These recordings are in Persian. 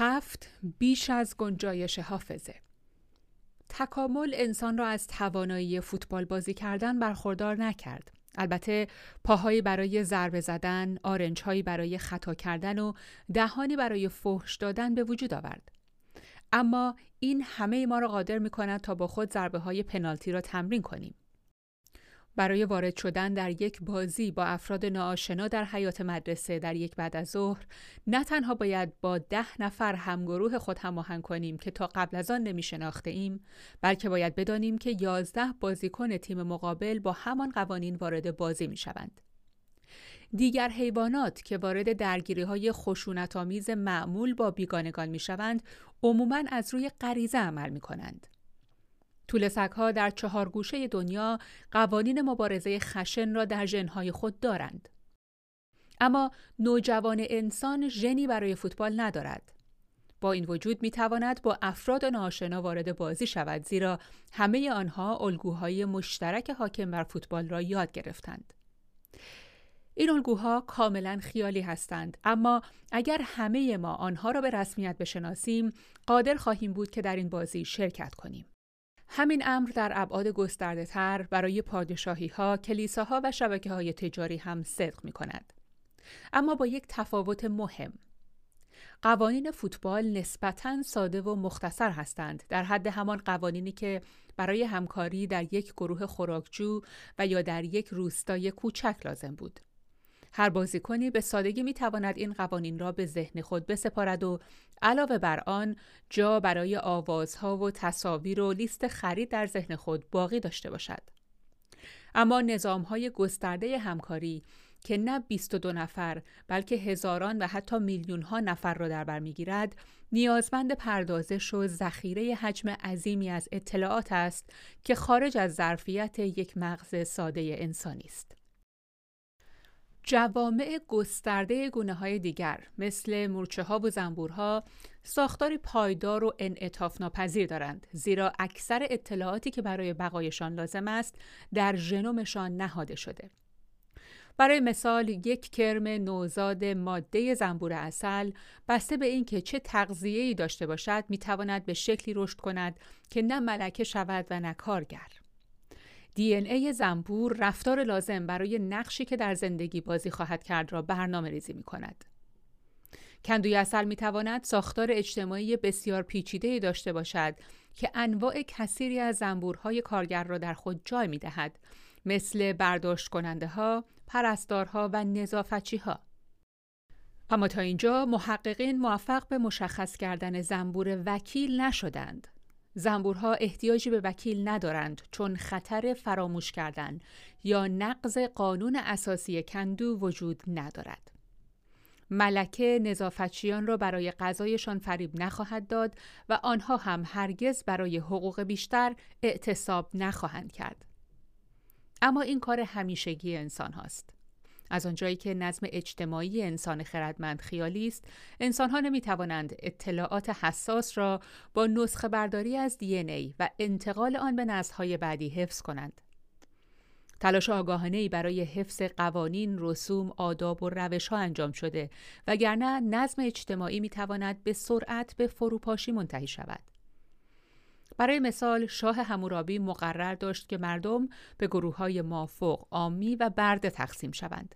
هفت بیش از گنجایش حافظه تکامل انسان را از توانایی فوتبال بازی کردن برخوردار نکرد. البته پاهایی برای ضربه زدن، آرنجهایی برای خطا کردن و دهانی برای فحش دادن به وجود آورد. اما این همه ما را قادر می کند تا با خود ضربه های پنالتی را تمرین کنیم. برای وارد شدن در یک بازی با افراد ناآشنا در حیات مدرسه در یک بعد از ظهر نه تنها باید با ده نفر همگروه خود هماهنگ کنیم که تا قبل از آن نمی شناخته ایم بلکه باید بدانیم که یازده بازیکن تیم مقابل با همان قوانین وارد بازی می شوند. دیگر حیوانات که وارد درگیری های خشونت آمیز معمول با بیگانگان می شوند عموماً از روی غریزه عمل می کنند. طول ها در چهار گوشه دنیا قوانین مبارزه خشن را در ژنهای خود دارند. اما نوجوان انسان ژنی برای فوتبال ندارد. با این وجود می تواند با افراد ناشنا وارد بازی شود زیرا همه آنها الگوهای مشترک حاکم بر فوتبال را یاد گرفتند. این الگوها کاملا خیالی هستند اما اگر همه ما آنها را به رسمیت بشناسیم قادر خواهیم بود که در این بازی شرکت کنیم. همین امر در ابعاد گسترده تر برای پادشاهی ها، کلیساها و شبکه های تجاری هم صدق می کند. اما با یک تفاوت مهم. قوانین فوتبال نسبتاً ساده و مختصر هستند در حد همان قوانینی که برای همکاری در یک گروه خوراکجو و یا در یک روستای کوچک لازم بود. هر بازیکنی به سادگی می تواند این قوانین را به ذهن خود بسپارد و علاوه بر آن جا برای آوازها و تصاویر و لیست خرید در ذهن خود باقی داشته باشد. اما نظام های گسترده همکاری که نه 22 نفر بلکه هزاران و حتی میلیون ها نفر را در بر می‌گیرد نیازمند پردازش و ذخیره حجم عظیمی از اطلاعات است که خارج از ظرفیت یک مغز ساده انسانی است. جوامع گسترده گونه های دیگر مثل مورچه ها و زنبورها ساختاری پایدار و انعطاف ناپذیر دارند زیرا اکثر اطلاعاتی که برای بقایشان لازم است در ژنومشان نهاده شده. برای مثال یک کرم نوزاد ماده زنبور اصل بسته به اینکه چه تغذیه‌ای داشته باشد می‌تواند به شکلی رشد کند که نه ملکه شود و نه کارگر. دی ای زنبور رفتار لازم برای نقشی که در زندگی بازی خواهد کرد را برنامه ریزی می کند. کندوی اصل می تواند ساختار اجتماعی بسیار پیچیده داشته باشد که انواع کثیری از زنبورهای کارگر را در خود جای می دهد مثل برداشت کننده ها، پرستارها و نظافتچی ها. اما تا اینجا محققین موفق به مشخص کردن زنبور وکیل نشدند. زنبورها احتیاجی به وکیل ندارند چون خطر فراموش کردن یا نقض قانون اساسی کندو وجود ندارد. ملکه نظافتچیان را برای غذایشان فریب نخواهد داد و آنها هم هرگز برای حقوق بیشتر اعتصاب نخواهند کرد. اما این کار همیشگی انسان هاست. از آنجایی که نظم اجتماعی انسان خردمند خیالی است انسانها نمی توانند اطلاعات حساس را با نسخه برداری از دی ای و انتقال آن به نسل‌های بعدی حفظ کنند تلاش آگاهانه برای حفظ قوانین، رسوم، آداب و روش ها انجام شده وگرنه نظم اجتماعی می تواند به سرعت به فروپاشی منتهی شود. برای مثال شاه همورابی مقرر داشت که مردم به گروه های مافوق، آمی و برده تقسیم شوند.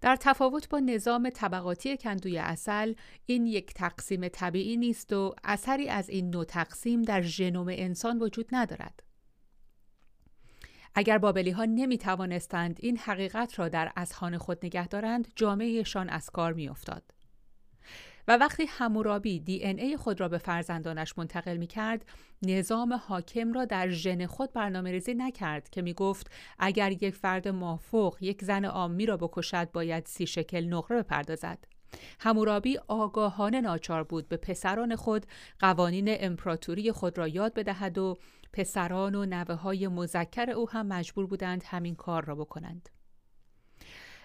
در تفاوت با نظام طبقاتی کندوی اصل این یک تقسیم طبیعی نیست و اثری از این نوع تقسیم در ژنوم انسان وجود ندارد. اگر بابلی ها نمی توانستند این حقیقت را در اذهان خود نگه دارند جامعهشان از کار می افتاد. و وقتی همورابی دی ان ای خود را به فرزندانش منتقل می کرد نظام حاکم را در ژن خود برنامه ریزی نکرد که می گفت اگر یک فرد مافوق یک زن آمی را بکشد باید سی شکل نقره بپردازد همورابی آگاهانه ناچار بود به پسران خود قوانین امپراتوری خود را یاد بدهد و پسران و نوه های مذکر او هم مجبور بودند همین کار را بکنند.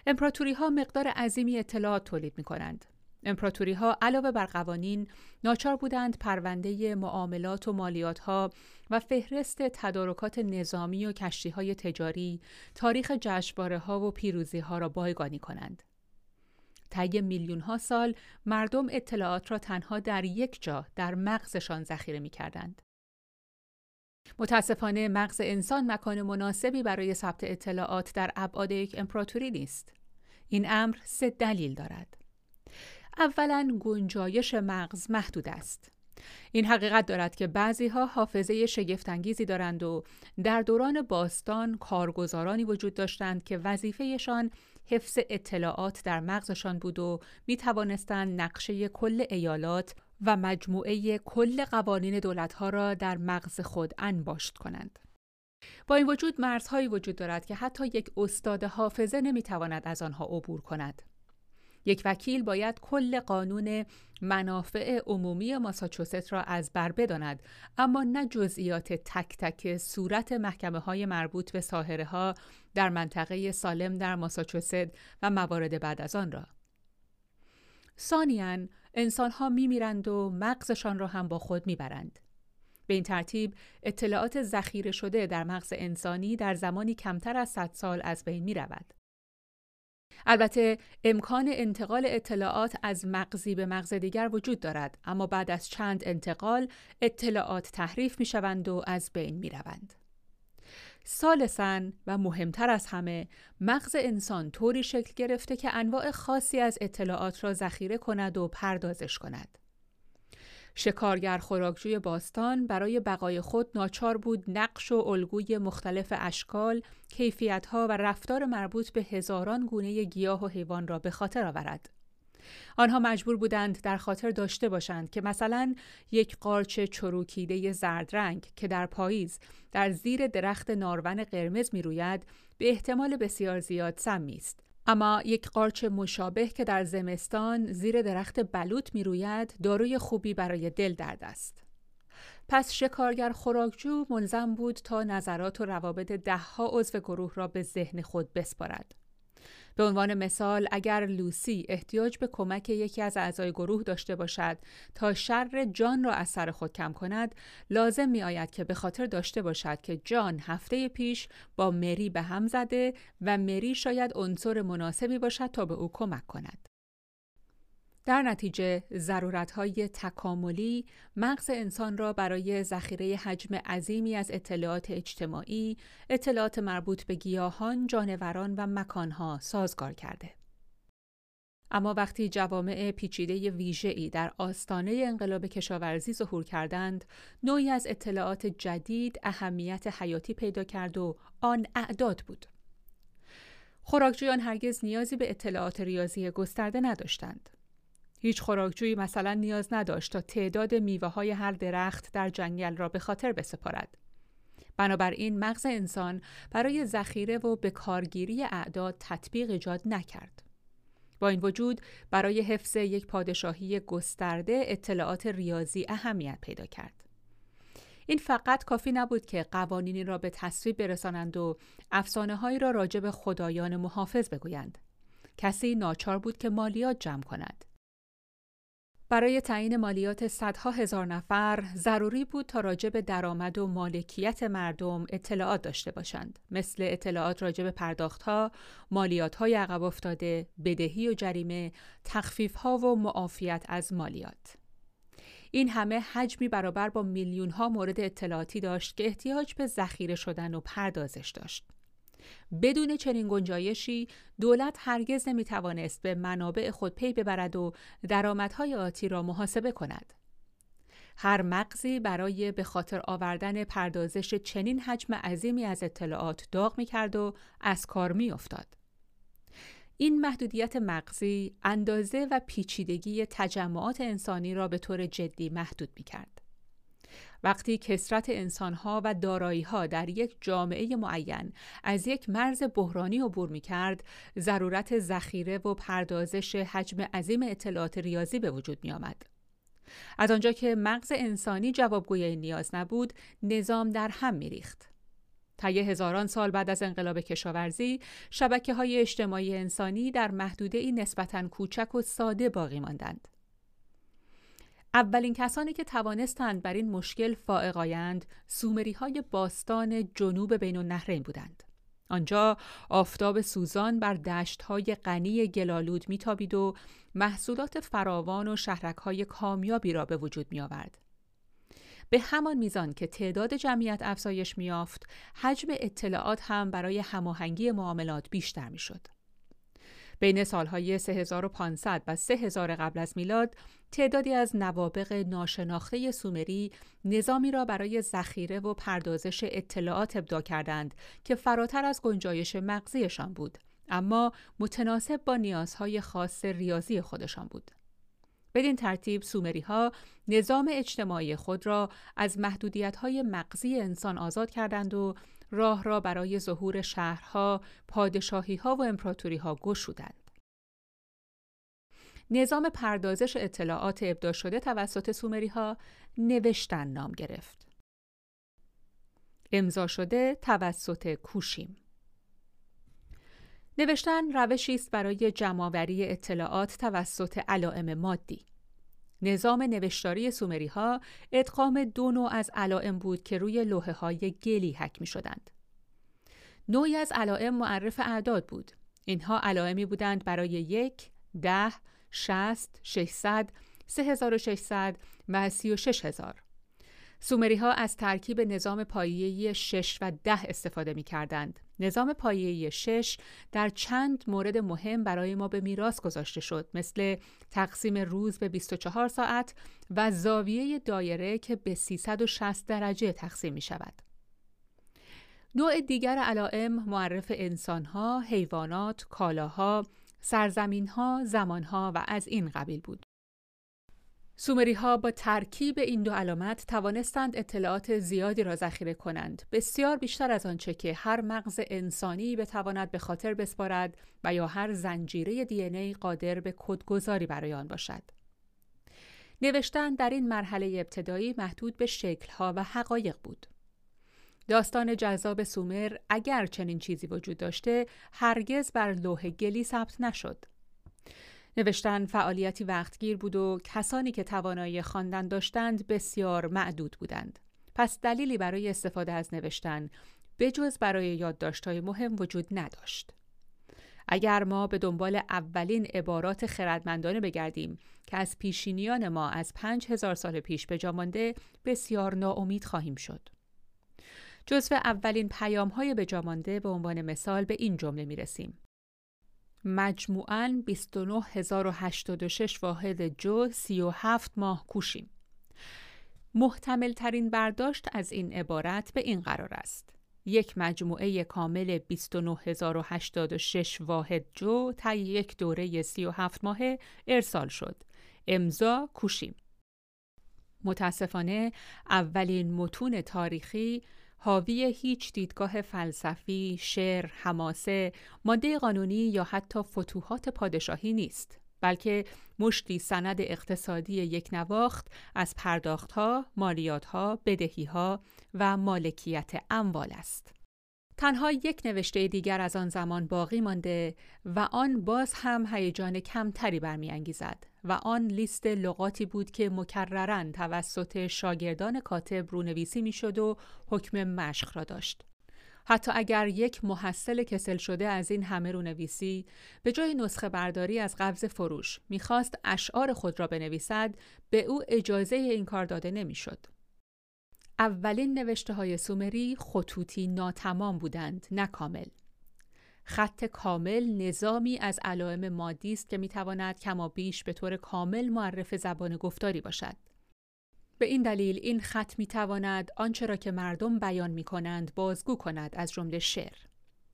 امپراتوری ها مقدار عظیمی اطلاعات تولید می کنند. امپراتوری ها علاوه بر قوانین ناچار بودند پرونده معاملات و مالیات ها و فهرست تدارکات نظامی و کشتی های تجاری، تاریخ جشنواره ها و پیروزی ها را بایگانی کنند. طی میلیون ها سال مردم اطلاعات را تنها در یک جا در مغزشان ذخیره می کردند. متاسفانه مغز انسان مکان مناسبی برای ثبت اطلاعات در ابعاد یک امپراتوری نیست. این امر سه دلیل دارد. اولا گنجایش مغز محدود است. این حقیقت دارد که بعضی ها حافظه شگفتانگیزی دارند و در دوران باستان کارگزارانی وجود داشتند که وظیفهشان حفظ اطلاعات در مغزشان بود و می توانستند نقشه کل ایالات و مجموعه کل قوانین دولتها را در مغز خود انباشت کنند. با این وجود مرزهایی وجود دارد که حتی یک استاد حافظه نمی‌تواند از آنها عبور کند. یک وکیل باید کل قانون منافع عمومی ماساچوست را از بر بداند اما نه جزئیات تک تک صورت محکمه های مربوط به ساهره ها در منطقه سالم در ماساچوست و موارد بعد از آن را. ثانیاً انسان ها می میرند و مغزشان را هم با خود می‌برند. به این ترتیب اطلاعات ذخیره شده در مغز انسانی در زمانی کمتر از 100 سال از بین می رود. البته امکان انتقال اطلاعات از مغزی به مغز دیگر وجود دارد اما بعد از چند انتقال اطلاعات تحریف می شوند و از بین می روند. سالسن و مهمتر از همه مغز انسان طوری شکل گرفته که انواع خاصی از اطلاعات را ذخیره کند و پردازش کند. شکارگر خوراکجوی باستان برای بقای خود ناچار بود نقش و الگوی مختلف اشکال، کیفیتها و رفتار مربوط به هزاران گونه گیاه و حیوان را به خاطر آورد. آنها مجبور بودند در خاطر داشته باشند که مثلا یک قارچ چروکیده زرد رنگ که در پاییز در زیر درخت نارون قرمز می روید به احتمال بسیار زیاد سمی است اما یک قارچ مشابه که در زمستان زیر درخت بلوط می روید داروی خوبی برای دل درد است. پس شکارگر خوراکجو ملزم بود تا نظرات و روابط دهها عضو گروه را به ذهن خود بسپارد. به عنوان مثال اگر لوسی احتیاج به کمک یکی از اعضای گروه داشته باشد تا شر جان را از سر خود کم کند لازم می آید که به خاطر داشته باشد که جان هفته پیش با مری به هم زده و مری شاید عنصر مناسبی باشد تا به او کمک کند. در نتیجه ضرورتهای تکاملی مغز انسان را برای ذخیره حجم عظیمی از اطلاعات اجتماعی، اطلاعات مربوط به گیاهان، جانوران و مکانها سازگار کرده. اما وقتی جوامع پیچیده ویژه‌ای در آستانه انقلاب کشاورزی ظهور کردند، نوعی از اطلاعات جدید اهمیت حیاتی پیدا کرد و آن اعداد بود. خوراکجویان هرگز نیازی به اطلاعات ریاضی گسترده نداشتند. هیچ خوراکجویی مثلا نیاز نداشت تا تعداد میوه های هر درخت در جنگل را به خاطر بسپارد. بنابراین مغز انسان برای ذخیره و به کارگیری اعداد تطبیق ایجاد نکرد. با این وجود برای حفظ یک پادشاهی گسترده اطلاعات ریاضی اهمیت پیدا کرد. این فقط کافی نبود که قوانینی را به تصویب برسانند و افسانه هایی را راجع به خدایان محافظ بگویند. کسی ناچار بود که مالیات جمع کند. برای تعیین مالیات صدها هزار نفر ضروری بود تا راجع درآمد و مالکیت مردم اطلاعات داشته باشند مثل اطلاعات راجع به پرداختها، مالیات‌های عقب افتاده، بدهی و جریمه، تخفیف‌ها و معافیت از مالیات. این همه حجمی برابر با میلیون‌ها مورد اطلاعاتی داشت که احتیاج به ذخیره شدن و پردازش داشت. بدون چنین گنجایشی دولت هرگز نمی توانست به منابع خود پی ببرد و درآمدهای آتی را محاسبه کند. هر مغزی برای به خاطر آوردن پردازش چنین حجم عظیمی از اطلاعات داغ می کرد و از کار می افتاد. این محدودیت مغزی اندازه و پیچیدگی تجمعات انسانی را به طور جدی محدود می کرد. وقتی کسرت انسانها و داراییها در یک جامعه معین از یک مرز بحرانی عبور می کرد، ضرورت ذخیره و پردازش حجم عظیم اطلاعات ریاضی به وجود می آمد. از آنجا که مغز انسانی جوابگوی این نیاز نبود، نظام در هم می ریخت. طی هزاران سال بعد از انقلاب کشاورزی، شبکه های اجتماعی انسانی در محدوده ای نسبتاً کوچک و ساده باقی ماندند. اولین کسانی که توانستند بر این مشکل فائق آیند سومری های باستان جنوب بین النهرین بودند. آنجا آفتاب سوزان بر دشتهای غنی گلالود میتابید و محصولات فراوان و شهرکهای کامیابی را به وجود می آورد. به همان میزان که تعداد جمعیت افزایش میافت، حجم اطلاعات هم برای هماهنگی معاملات بیشتر می‌شد. بین سالهای 3500 و 3000 قبل از میلاد تعدادی از نوابق ناشناخته سومری نظامی را برای ذخیره و پردازش اطلاعات ابدا کردند که فراتر از گنجایش مغزیشان بود اما متناسب با نیازهای خاص ریاضی خودشان بود. بدین ترتیب سومری ها نظام اجتماعی خود را از محدودیت های مغزی انسان آزاد کردند و راه را برای ظهور شهرها، پادشاهی ها و امپراتوری ها گشودند. نظام پردازش اطلاعات ابدا شده توسط سومری ها نوشتن نام گرفت. امضا شده توسط کوشیم. نوشتن روشی است برای جمعآوری اطلاعات توسط علائم مادی. نظام نوشتاری سومری ها ادغام دو نوع از علائم بود که روی لوحه های گلی حک می شدند. نوعی از علائم معرف اعداد بود. اینها علائمی بودند برای یک، ده، شست، سه هزار و 36000. سومری ها از ترکیب نظام پایه‌ای 6 و 10 استفاده می کردند. نظام پایه‌ای 6 در چند مورد مهم برای ما به میراث گذاشته شد مثل تقسیم روز به 24 ساعت و زاویه دایره که به 360 درجه تقسیم می شود. نوع دیگر علائم معرف انسانها، حیوانات، کالاها، سرزمینها، زمانها و از این قبیل بود. سومری ها با ترکیب این دو علامت توانستند اطلاعات زیادی را ذخیره کنند. بسیار بیشتر از آنچه که هر مغز انسانی بتواند به خاطر بسپارد و یا هر زنجیره دی ای قادر به کدگذاری برای آن باشد. نوشتن در این مرحله ابتدایی محدود به شکلها و حقایق بود. داستان جذاب سومر اگر چنین چیزی وجود داشته هرگز بر لوح گلی ثبت نشد. نوشتن فعالیتی وقتگیر بود و کسانی که توانایی خواندن داشتند بسیار معدود بودند. پس دلیلی برای استفاده از نوشتن بجز برای یادداشت‌های مهم وجود نداشت. اگر ما به دنبال اولین عبارات خردمندانه بگردیم که از پیشینیان ما از پنج هزار سال پیش به جامانده بسیار ناامید خواهیم شد. جزو اولین پیام های به جامانده به عنوان مثال به این جمله می رسیم. مجموعاً 29086 واحد جو 37 ماه کوشیم. محتمل ترین برداشت از این عبارت به این قرار است. یک مجموعه کامل 29086 واحد جو تا یک دوره 37 ماهه ارسال شد. امضا کوشیم. متاسفانه اولین متون تاریخی حاوی هیچ دیدگاه فلسفی، شعر، حماسه، ماده قانونی یا حتی فتوحات پادشاهی نیست. بلکه مشتی سند اقتصادی یک نواخت از پرداختها، مالیاتها، بدهیها و مالکیت اموال است. تنها یک نوشته دیگر از آن زمان باقی مانده و آن باز هم هیجان کمتری برمیانگیزد و آن لیست لغاتی بود که مکررن توسط شاگردان کاتب رونویسی می‌شد و حکم مشق را داشت. حتی اگر یک محصل کسل شده از این همه رونویسی به جای نسخه برداری از قبض فروش می‌خواست اشعار خود را بنویسد به او اجازه این کار داده نمی‌شد. اولین نوشته های سومری خطوطی ناتمام بودند نه. خط کامل نظامی از علائم مادی است که می‌تواند کما بیش به طور کامل معرف زبان گفتاری باشد. به این دلیل این خط می‌تواند آنچه را که مردم بیان می کنند بازگو کند از جمله شعر.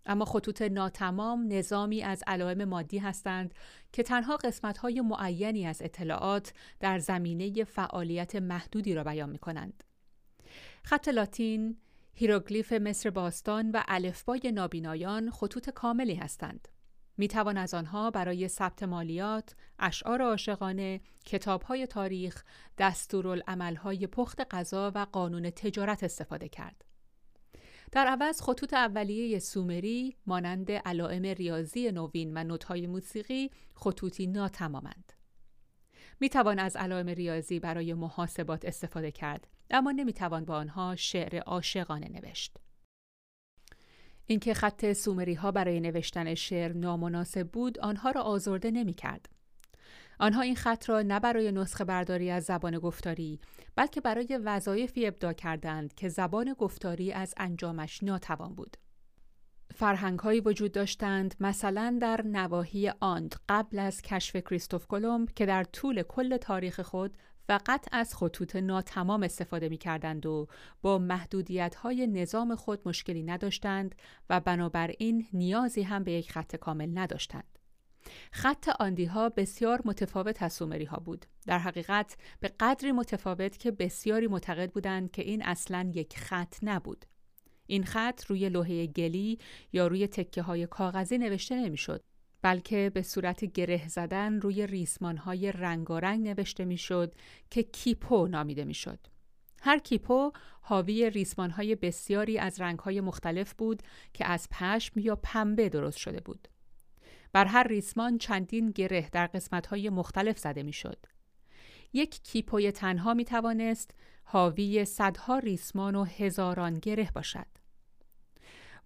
اما خطوط ناتمام نظامی از علائم مادی هستند که تنها قسمت‌های معینی از اطلاعات در زمینه فعالیت محدودی را بیان می کنند. خط لاتین، هیروگلیف مصر باستان و الفبای نابینایان خطوط کاملی هستند. می توان از آنها برای ثبت مالیات، اشعار عاشقانه، کتابهای تاریخ، دستورالعملهای پخت غذا و قانون تجارت استفاده کرد. در عوض خطوط اولیه سومری مانند علائم ریاضی نوین و نوتهای موسیقی خطوطی ناتمامند. می توان از علائم ریاضی برای محاسبات استفاده کرد اما نمی توان با آنها شعر عاشقانه نوشت. اینکه خط سومری ها برای نوشتن شعر نامناسب بود آنها را آزرده نمی کرد. آنها این خط را نه برای نسخه برداری از زبان گفتاری بلکه برای وظایفی ابدا کردند که زبان گفتاری از انجامش ناتوان بود. فرهنگ هایی وجود داشتند مثلا در نواحی آند قبل از کشف کریستوف کلمب که در طول کل تاریخ خود فقط از خطوط ناتمام استفاده می کردند و با محدودیت های نظام خود مشکلی نداشتند و بنابراین نیازی هم به یک خط کامل نداشتند. خط آندی ها بسیار متفاوت از سومری ها بود. در حقیقت به قدری متفاوت که بسیاری معتقد بودند که این اصلا یک خط نبود. این خط روی لوحه گلی یا روی تکه های کاغذی نوشته نمی‌شد بلکه به صورت گره زدن روی ریسمان های رنگارنگ نوشته می‌شد که کیپو نامیده می‌شد. هر کیپو حاوی ریسمان های بسیاری از رنگ های مختلف بود که از پشم یا پنبه درست شده بود. بر هر ریسمان چندین گره در قسمت های مختلف زده می‌شد. یک کیپوی تنها می توانست حاوی صدها ریسمان و هزاران گره باشد.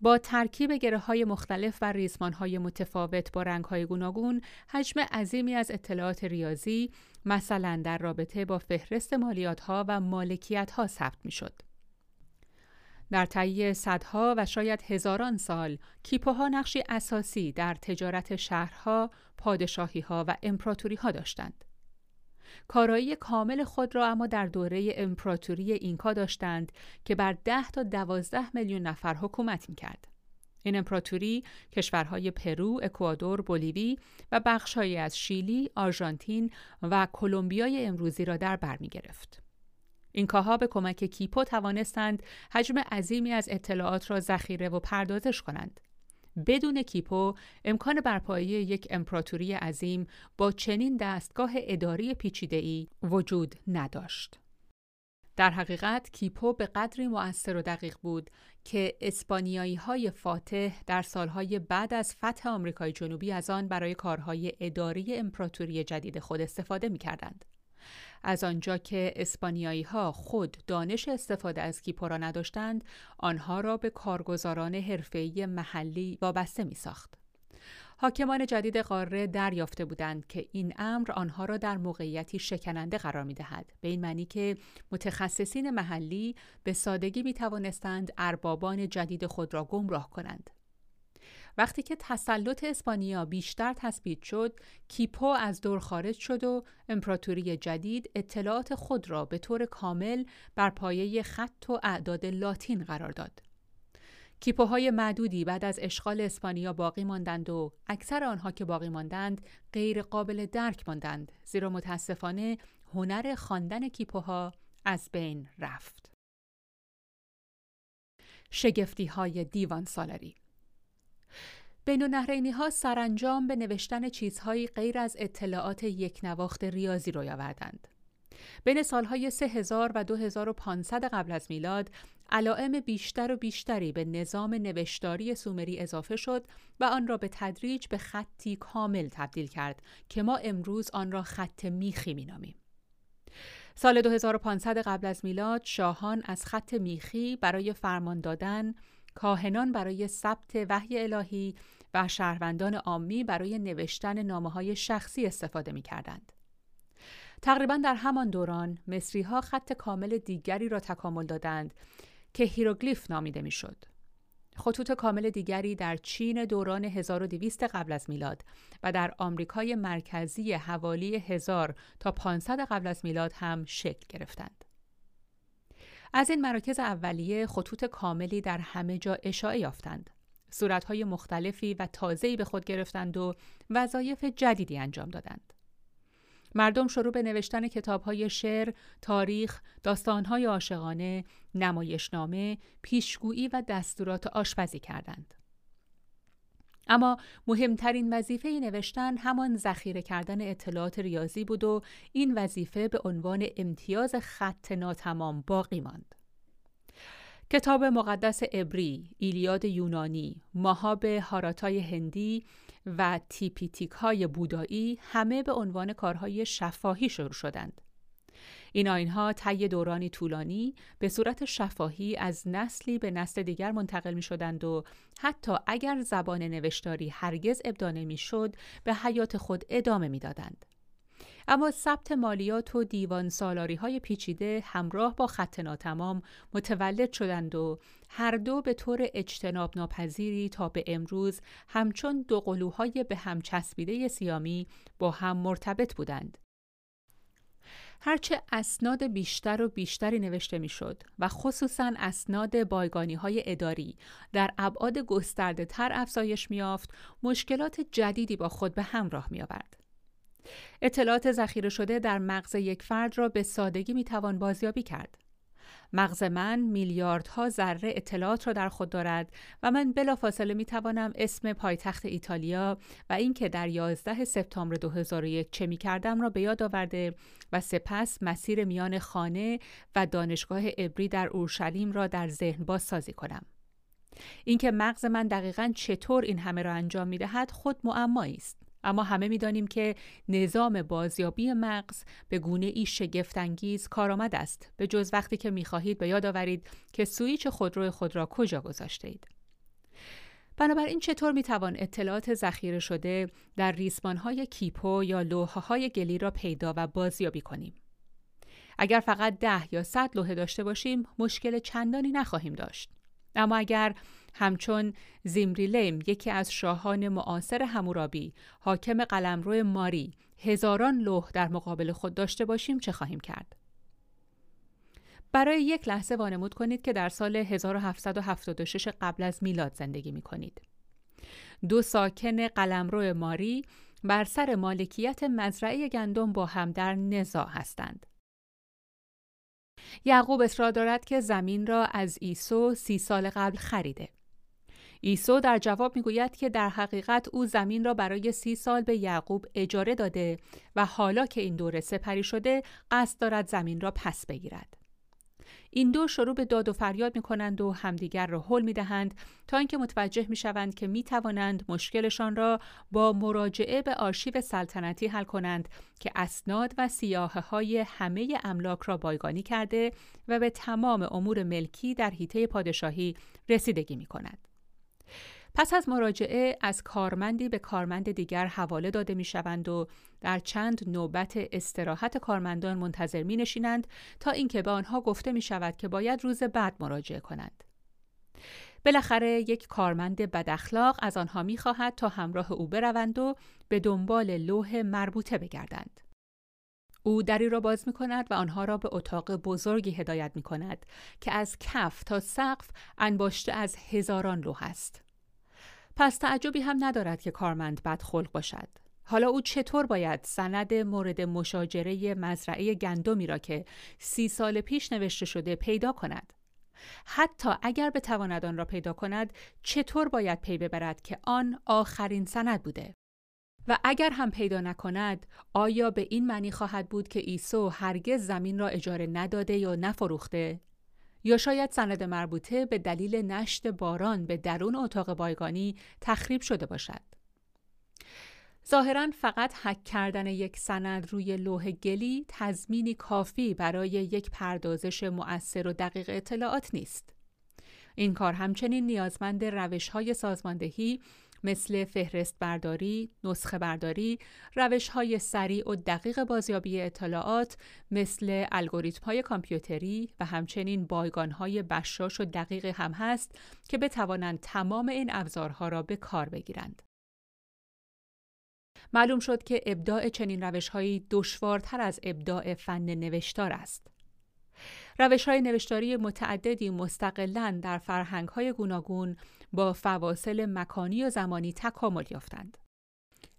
با ترکیب گره های مختلف و ریزمان های متفاوت با رنگ های گوناگون حجم عظیمی از اطلاعات ریاضی مثلا در رابطه با فهرست مالیات ها و مالکیت ها ثبت می شد. در طی صدها و شاید هزاران سال کیپوها نقشی اساسی در تجارت شهرها، پادشاهی ها و امپراتوری ها داشتند. کارایی کامل خود را اما در دوره امپراتوری اینکا داشتند که بر ده تا دوازده میلیون نفر حکومت می‌کرد. این امپراتوری کشورهای پرو، اکوادور، بولیوی و بخشهایی از شیلی، آرژانتین و کلمبیای امروزی را در بر می گرفت. اینکاها به کمک کیپو توانستند حجم عظیمی از اطلاعات را ذخیره و پردازش کنند. بدون کیپو امکان برپایی یک امپراتوری عظیم با چنین دستگاه اداری پیچیده‌ای وجود نداشت. در حقیقت کیپو به قدری مؤثر و دقیق بود که اسپانیایی های فاتح در سالهای بعد از فتح آمریکای جنوبی از آن برای کارهای اداری امپراتوری جدید خود استفاده می کردند. از آنجا که اسپانیایی ها خود دانش استفاده از کیپو را نداشتند، آنها را به کارگزاران حرفه‌ای محلی وابسته می ساخت. حاکمان جدید قاره دریافته بودند که این امر آنها را در موقعیتی شکننده قرار می دهد. به این معنی که متخصصین محلی به سادگی می توانستند اربابان جدید خود را گمراه کنند. وقتی که تسلط اسپانیا بیشتر تثبیت شد، کیپو از دور خارج شد و امپراتوری جدید اطلاعات خود را به طور کامل بر پایه خط و اعداد لاتین قرار داد. کیپوهای معدودی بعد از اشغال اسپانیا باقی ماندند و اکثر آنها که باقی ماندند غیر قابل درک ماندند زیرا متاسفانه هنر خواندن کیپوها از بین رفت. شگفتی های دیوان سالاری بین النهرینی ها سرانجام به نوشتن چیزهایی غیر از اطلاعات یک نواخت ریاضی روی آوردند. بین سالهای 3000 و 2500 قبل از میلاد علائم بیشتر و بیشتری به نظام نوشتاری سومری اضافه شد و آن را به تدریج به خطی کامل تبدیل کرد که ما امروز آن را خط میخی مینامیم. سال 2500 قبل از میلاد شاهان از خط میخی برای فرمان دادن کاهنان برای ثبت وحی الهی و شهروندان عامی برای نوشتن نامه های شخصی استفاده می کردند. تقریبا در همان دوران مصری ها خط کامل دیگری را تکامل دادند که هیروگلیف نامیده می‌شد. خطوط کامل دیگری در چین دوران 1200 قبل از میلاد و در آمریکای مرکزی حوالی 1000 تا 500 قبل از میلاد هم شکل گرفتند. از این مراکز اولیه خطوط کاملی در همه جا اشاعه یافتند. صورتهای مختلفی و تازه‌ای به خود گرفتند و وظایف جدیدی انجام دادند. مردم شروع به نوشتن کتابهای شعر، تاریخ، داستانهای عاشقانه، نمایشنامه، پیشگویی و دستورات آشپزی کردند. اما مهمترین وظیفه نوشتن همان ذخیره کردن اطلاعات ریاضی بود و این وظیفه به عنوان امتیاز خط ناتمام باقی ماند. کتاب مقدس عبری، ایلیاد یونانی، ماهاب هاراتای هندی و تیپیتیک های بودایی همه به عنوان کارهای شفاهی شروع شدند. این آینها طی دورانی طولانی به صورت شفاهی از نسلی به نسل دیگر منتقل می شدند و حتی اگر زبان نوشتاری هرگز ابدا نمی شد به حیات خود ادامه می دادند. اما ثبت مالیات و دیوان سالاری های پیچیده همراه با خط ناتمام متولد شدند و هر دو به طور اجتناب ناپذیری تا به امروز همچون دو قلوهای به هم چسبیده سیامی با هم مرتبط بودند. هرچه اسناد بیشتر و بیشتری نوشته می‌شد و خصوصا اسناد بایگانی های اداری در ابعاد گسترده تر افزایش میافت مشکلات جدیدی با خود به همراه می آورد. اطلاعات ذخیره شده در مغز یک فرد را به سادگی می توان بازیابی کرد. مغز من میلیاردها ذره اطلاعات را در خود دارد و من بلافاصله می توانم اسم پایتخت ایتالیا و اینکه در 11 سپتامبر 2001 چه می کردم را به یاد آورده و سپس مسیر میان خانه و دانشگاه ابری در اورشلیم را در ذهن بازسازی کنم. اینکه مغز من دقیقا چطور این همه را انجام می دهد خود معمایی است. اما همه می‌دانیم که نظام بازیابی مغز به گونه ای شگفتانگیز کارآمد است به جز وقتی که می‌خواهید به یاد آورید که سویچ خودرو خود را کجا گذاشته اید. بنابراین چطور می‌توان اطلاعات ذخیره شده در ریسمان های کیپو یا لوحه های گلی را پیدا و بازیابی کنیم؟ اگر فقط ده یا صد لوحه داشته باشیم مشکل چندانی نخواهیم داشت. اما اگر همچون زیمریلیم یکی از شاهان معاصر همورابی حاکم قلمرو ماری هزاران لوح در مقابل خود داشته باشیم چه خواهیم کرد؟ برای یک لحظه وانمود کنید که در سال 1776 قبل از میلاد زندگی می کنید. دو ساکن قلمرو ماری بر سر مالکیت مزرعه گندم با هم در نزاع هستند. یعقوب اصرار دارد که زمین را از ایسو سی سال قبل خریده. ایسو در جواب می‌گوید که در حقیقت او زمین را برای سی سال به یعقوب اجاره داده و حالا که این دوره سپری شده قصد دارد زمین را پس بگیرد. این دو شروع به داد و فریاد می کنند و همدیگر را حل می دهند تا اینکه متوجه می شوند که می توانند مشکلشان را با مراجعه به آرشیو سلطنتی حل کنند که اسناد و سیاهه های همه املاک را بایگانی کرده و به تمام امور ملکی در حیطه پادشاهی رسیدگی می کند. پس از مراجعه از کارمندی به کارمند دیگر حواله داده می شوند و در چند نوبت استراحت کارمندان منتظر می نشینند تا اینکه به آنها گفته می شود که باید روز بعد مراجعه کنند. بالاخره یک کارمند بداخلاق از آنها می خواهد تا همراه او بروند و به دنبال لوح مربوطه بگردند. او دری را باز می کند و آنها را به اتاق بزرگی هدایت می کند که از کف تا سقف انباشته از هزاران لوح است. پس تعجبی هم ندارد که کارمند بدخلق باشد. حالا او چطور باید سند مورد مشاجره مزرعه گندمی را که سی سال پیش نوشته شده پیدا کند؟ حتی اگر بتواند آن را پیدا کند چطور باید پی ببرد که آن آخرین سند بوده؟ و اگر هم پیدا نکند آیا به این معنی خواهد بود که ایسو هرگز زمین را اجاره نداده یا نفروخته یا شاید سند مربوطه به دلیل نشت باران به درون اتاق بایگانی تخریب شده باشد. ظاهرا فقط حک کردن یک سند روی لوح گلی تضمینی کافی برای یک پردازش مؤثر و دقیق اطلاعات نیست. این کار همچنین نیازمند روش های سازماندهی مثل فهرست برداری، نسخه برداری، روش های سریع و دقیق بازیابی اطلاعات مثل الگوریتم های کامپیوتری و همچنین بایگان های بشاش و دقیق هم هست که بتوانند تمام این ابزارها را به کار بگیرند. معلوم شد که ابداع چنین روشهایی دشوارتر از ابداع فن نوشتار است. روش های نوشتاری متعددی مستقلا در فرهنگ های گوناگون با فواصل مکانی و زمانی تکامل یافتند.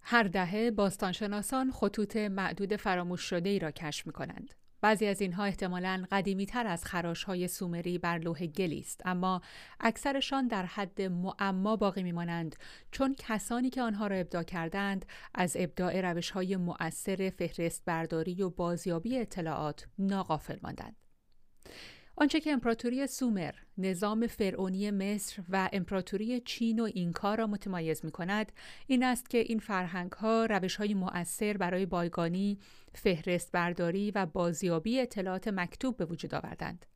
هر دهه باستانشناسان خطوط معدود فراموش شده ای را کشف می کنند. بعضی از اینها احتمالاً قدیمی تر از خراش های سومری بر لوح گلی است اما اکثرشان در حد معما باقی میمانند چون کسانی که آنها را ابداع کردند از ابداع روش های مؤثر فهرست برداری و بازیابی اطلاعات ناقافل ماندند آنچه که امپراتوری سومر، نظام فرعونی مصر و امپراتوری چین و اینکا را متمایز می کند، این است که این فرهنگ ها روش های مؤثر برای بایگانی، فهرست برداری و بازیابی اطلاعات مکتوب به وجود آوردند.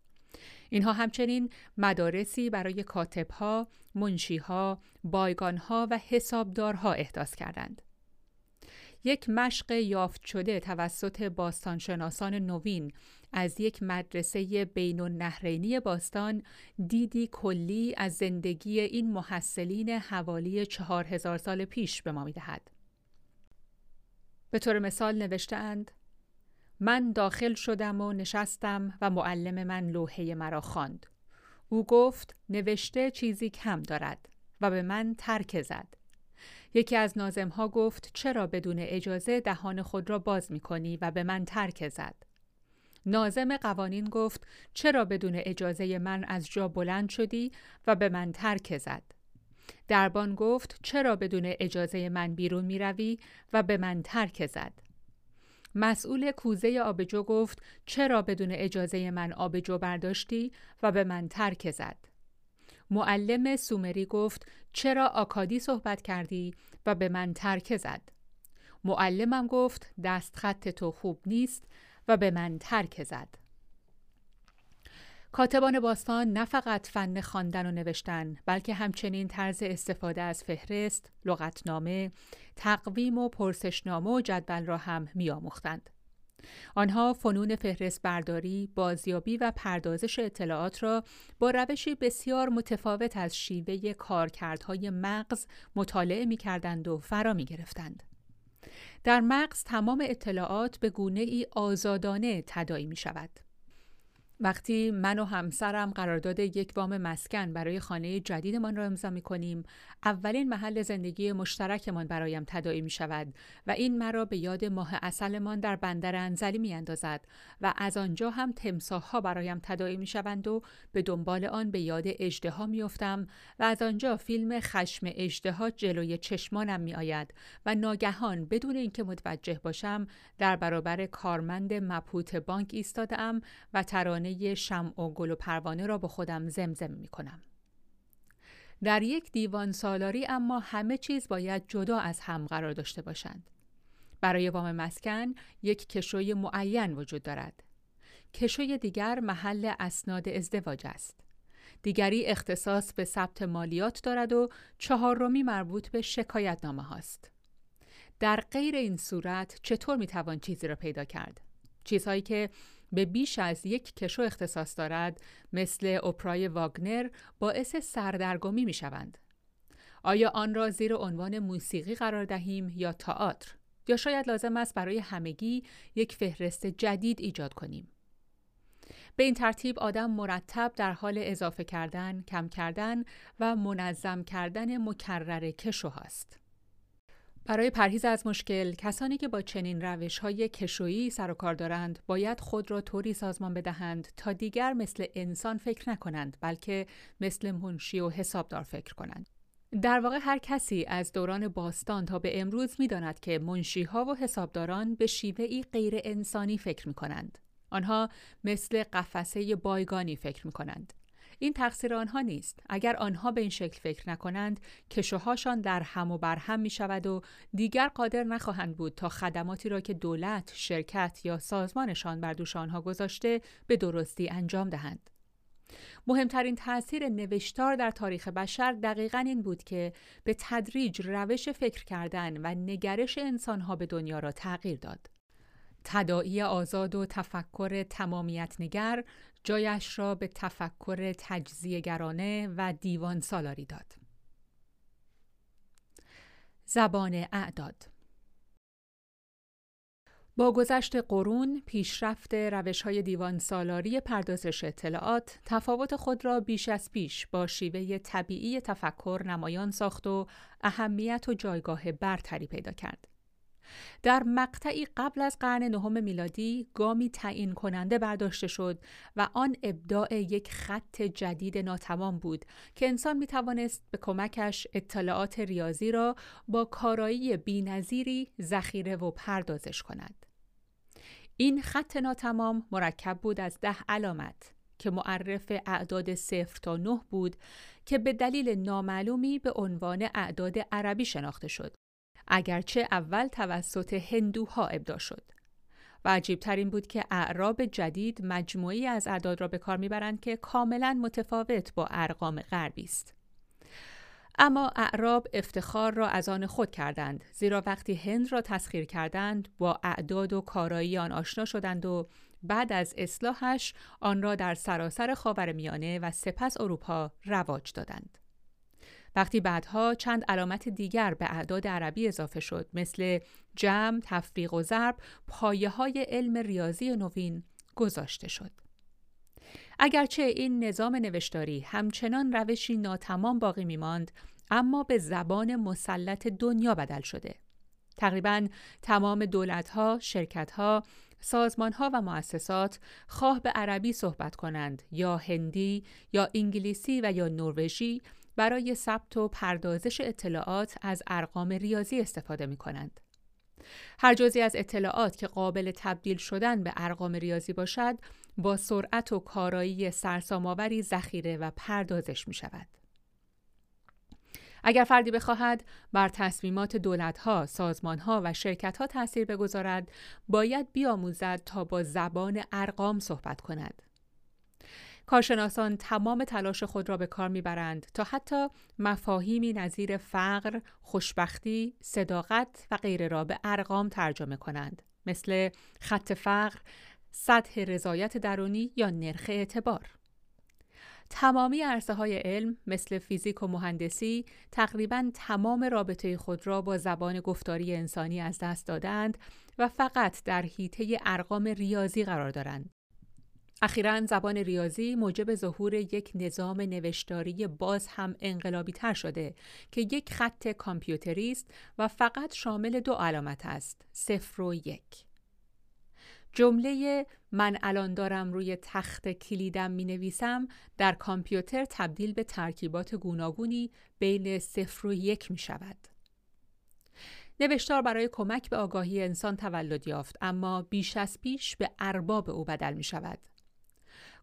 اینها همچنین مدارسی برای کاتبها، منشیها، بایگانها و حسابدارها احداث کردند. یک مشق یافت شده توسط باستانشناسان نوین از یک مدرسه بین النهرینی باستان دیدی کلی از زندگی این محصلین حوالی چهار هزار سال پیش به ما می‌دهد. به طور مثال نوشتهاند من داخل شدم و نشستم و معلم من لوحه مرا خواند. او گفت نوشته چیزی کم دارد و به من ترک زد. یکی از نازمها گفت چرا بدون اجازه دهان خود را باز می کنی و به من ترک زد. نازم قوانین گفت چرا بدون اجازه من از جا بلند شدی و به من ترک زد. دربان گفت چرا بدون اجازه من بیرون می روی و به من ترک زد. مسئول کوزه آبجو گفت چرا بدون اجازه من آبجو برداشتی و به من ترک زد. معلم سومری گفت چرا آکادی صحبت کردی و به من ترک زد. معلمم گفت دست خط تو خوب نیست و به من ترک زد. کاتبان باستان نه فقط فن خواندن و نوشتن بلکه همچنین طرز استفاده از فهرست، لغتنامه، تقویم و پرسشنامه و جدول را هم میآموختند. آنها فنون فهرست برداری، بازیابی و پردازش اطلاعات را با روشی بسیار متفاوت از شیوه کارکردهای مغز مطالعه می کردند و فرا می گرفتند. در مغز تمام اطلاعات به گونه ای آزادانه تدایی می شود. وقتی من و همسرم قرارداد یک وام مسکن برای خانه جدیدمان را امضا می کنیم، اولین محل زندگی مشترکمان برایم تداعی می شود و این مرا به یاد ماه اصلمان در بندر انزلی می اندازد و از آنجا هم تمساح برایم تداعی می شوند و به دنبال آن به یاد اجده ها می افتم و از آنجا فیلم خشم اجده جلوی چشمانم می آید و ناگهان بدون اینکه متوجه باشم در برابر کارمند مپوت بانک ایستاده و ترانه شمع و گل و پروانه را با خودم زمزم می کنم. در یک دیوان سالاری اما همه چیز باید جدا از هم قرار داشته باشند. برای وام مسکن یک کشوی معین وجود دارد. کشوی دیگر محل اسناد ازدواج است. دیگری اختصاص به ثبت مالیات دارد و چهارمی مربوط به شکایت نامه هاست. در غیر این صورت چطور می توان چیزی را پیدا کرد؟ چیزهایی که به بیش از یک کشو اختصاص دارد مثل اپرای واگنر باعث سردرگمی می شوند. آیا آن را زیر عنوان موسیقی قرار دهیم یا تئاتر یا شاید لازم است برای همگی یک فهرست جدید ایجاد کنیم به این ترتیب آدم مرتب در حال اضافه کردن، کم کردن و منظم کردن مکرر کشو هست. برای پرهیز از مشکل کسانی که با چنین روش های کشویی سر و کار دارند باید خود را طوری سازمان بدهند تا دیگر مثل انسان فکر نکنند بلکه مثل منشی و حسابدار فکر کنند در واقع هر کسی از دوران باستان تا به امروز می داند که منشی ها و حسابداران به شیوه ای غیر انسانی فکر می کنند. آنها مثل قفسه بایگانی فکر می کنند. این تقصیر آنها نیست اگر آنها به این شکل فکر نکنند کشوهاشان در هم و بر هم می شود و دیگر قادر نخواهند بود تا خدماتی را که دولت، شرکت یا سازمانشان بر دوش آنها گذاشته به درستی انجام دهند. مهمترین تاثیر نوشتار در تاریخ بشر دقیقا این بود که به تدریج روش فکر کردن و نگرش انسانها به دنیا را تغییر داد. تدائی آزاد و تفکر تمامیت نگر جایش را به تفکر تجزیهگرانه و دیوان سالاری داد. زبان اعداد با گذشت قرون پیشرفت روش های دیوان سالاری پردازش اطلاعات تفاوت خود را بیش از پیش با شیوه طبیعی تفکر نمایان ساخت و اهمیت و جایگاه برتری پیدا کرد. در مقطعی قبل از قرن نهم میلادی گامی تعیین کننده برداشته شد و آن ابداع یک خط جدید ناتمام بود که انسان می توانست به کمکش اطلاعات ریاضی را با کارایی بینظیری ذخیره و پردازش کند. این خط ناتمام مرکب بود از ده علامت که معرف اعداد صفر تا نه بود که به دلیل نامعلومی به عنوان اعداد عربی شناخته شد. اگرچه اول توسط هندوها ابدا شد. و عجیبتر این بود که اعراب جدید مجموعی از اعداد را به کار می‌برند که کاملا متفاوت با ارقام غربی است. اما اعراب افتخار را از آن خود کردند زیرا وقتی هند را تسخیر کردند با اعداد و کارایی آن آشنا شدند و بعد از اصلاحش آن را در سراسر خاورمیانه و سپس اروپا رواج دادند. وقتی بعدها چند علامت دیگر به اعداد عربی اضافه شد مثل جمع، تفریق و ضرب پایه های علم ریاضی نوین گذاشته شد. اگرچه این نظام نوشتاری همچنان روشی ناتمام باقی می ماند، اما به زبان مسلط دنیا بدل شده. تقریبا تمام دولتها، شرکتها، سازمانها و مؤسسات خواه به عربی صحبت کنند یا هندی یا انگلیسی و یا نروژی برای ثبت و پردازش اطلاعات از ارقام ریاضی استفاده می کنند. هر جزی از اطلاعات که قابل تبدیل شدن به ارقام ریاضی باشد با سرعت و کارایی سرسام‌آوری ذخیره و پردازش می شود. اگر فردی بخواهد بر تصمیمات دولتها، سازمانها و شرکتها تاثیر بگذارد، باید بیاموزد تا با زبان ارقام صحبت کند. کارشناسان تمام تلاش خود را به کار می‌برند تا حتی مفاهیمی نظیر فقر، خوشبختی، صداقت و غیره را به ارقام ترجمه کنند مثل خط فقر، سطح رضایت درونی یا نرخ اعتبار. تمامی عرصه های علم مثل فیزیک و مهندسی تقریبا تمام رابطه خود را با زبان گفتاری انسانی از دست دادند و فقط در حیطه ارقام ریاضی قرار دارند. اخیرا زبان ریاضی موجب ظهور یک نظام نوشتاری باز هم انقلابی تر شده که یک خط کامپیوتری است و فقط شامل دو علامت است صفر و یک جمله من الان دارم روی تخت کلیدم می نویسم در کامپیوتر تبدیل به ترکیبات گوناگونی بین صفر و یک می شود. نوشتار برای کمک به آگاهی انسان تولد یافت اما بیش از پیش به ارباب او بدل می شود.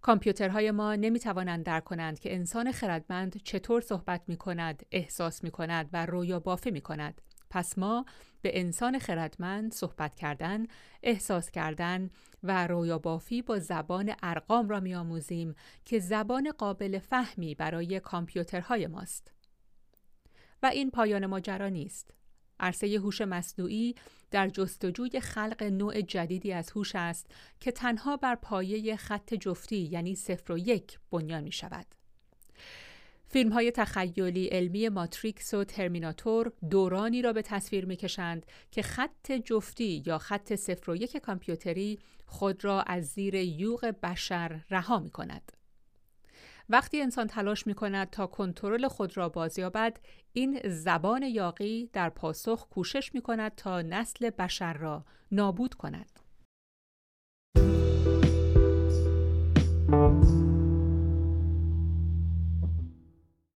کامپیوترهای ما نمی توانند درک کنند که انسان خردمند چطور صحبت می کند، احساس می کند و رویا بافی می کند. پس ما به انسان خردمند صحبت کردن، احساس کردن و رویا بافی با زبان ارقام را می آموزیم که زبان قابل فهمی برای کامپیوترهای ماست. و این پایان ماجرا نیست. عرصه هوش مصنوعی در جستجوی خلق نوع جدیدی از هوش است که تنها بر پایه خط جفتی یعنی صفر و یک بنیان می شود. فیلم های تخیلی علمی ماتریکس و ترمیناتور دورانی را به تصویر می کشند که خط جفتی یا خط صفر و یک کامپیوتری خود را از زیر یوغ بشر رها می کند. وقتی انسان تلاش می کند تا کنترل خود را بازیابد این زبان یاقی در پاسخ کوشش می کند تا نسل بشر را نابود کند.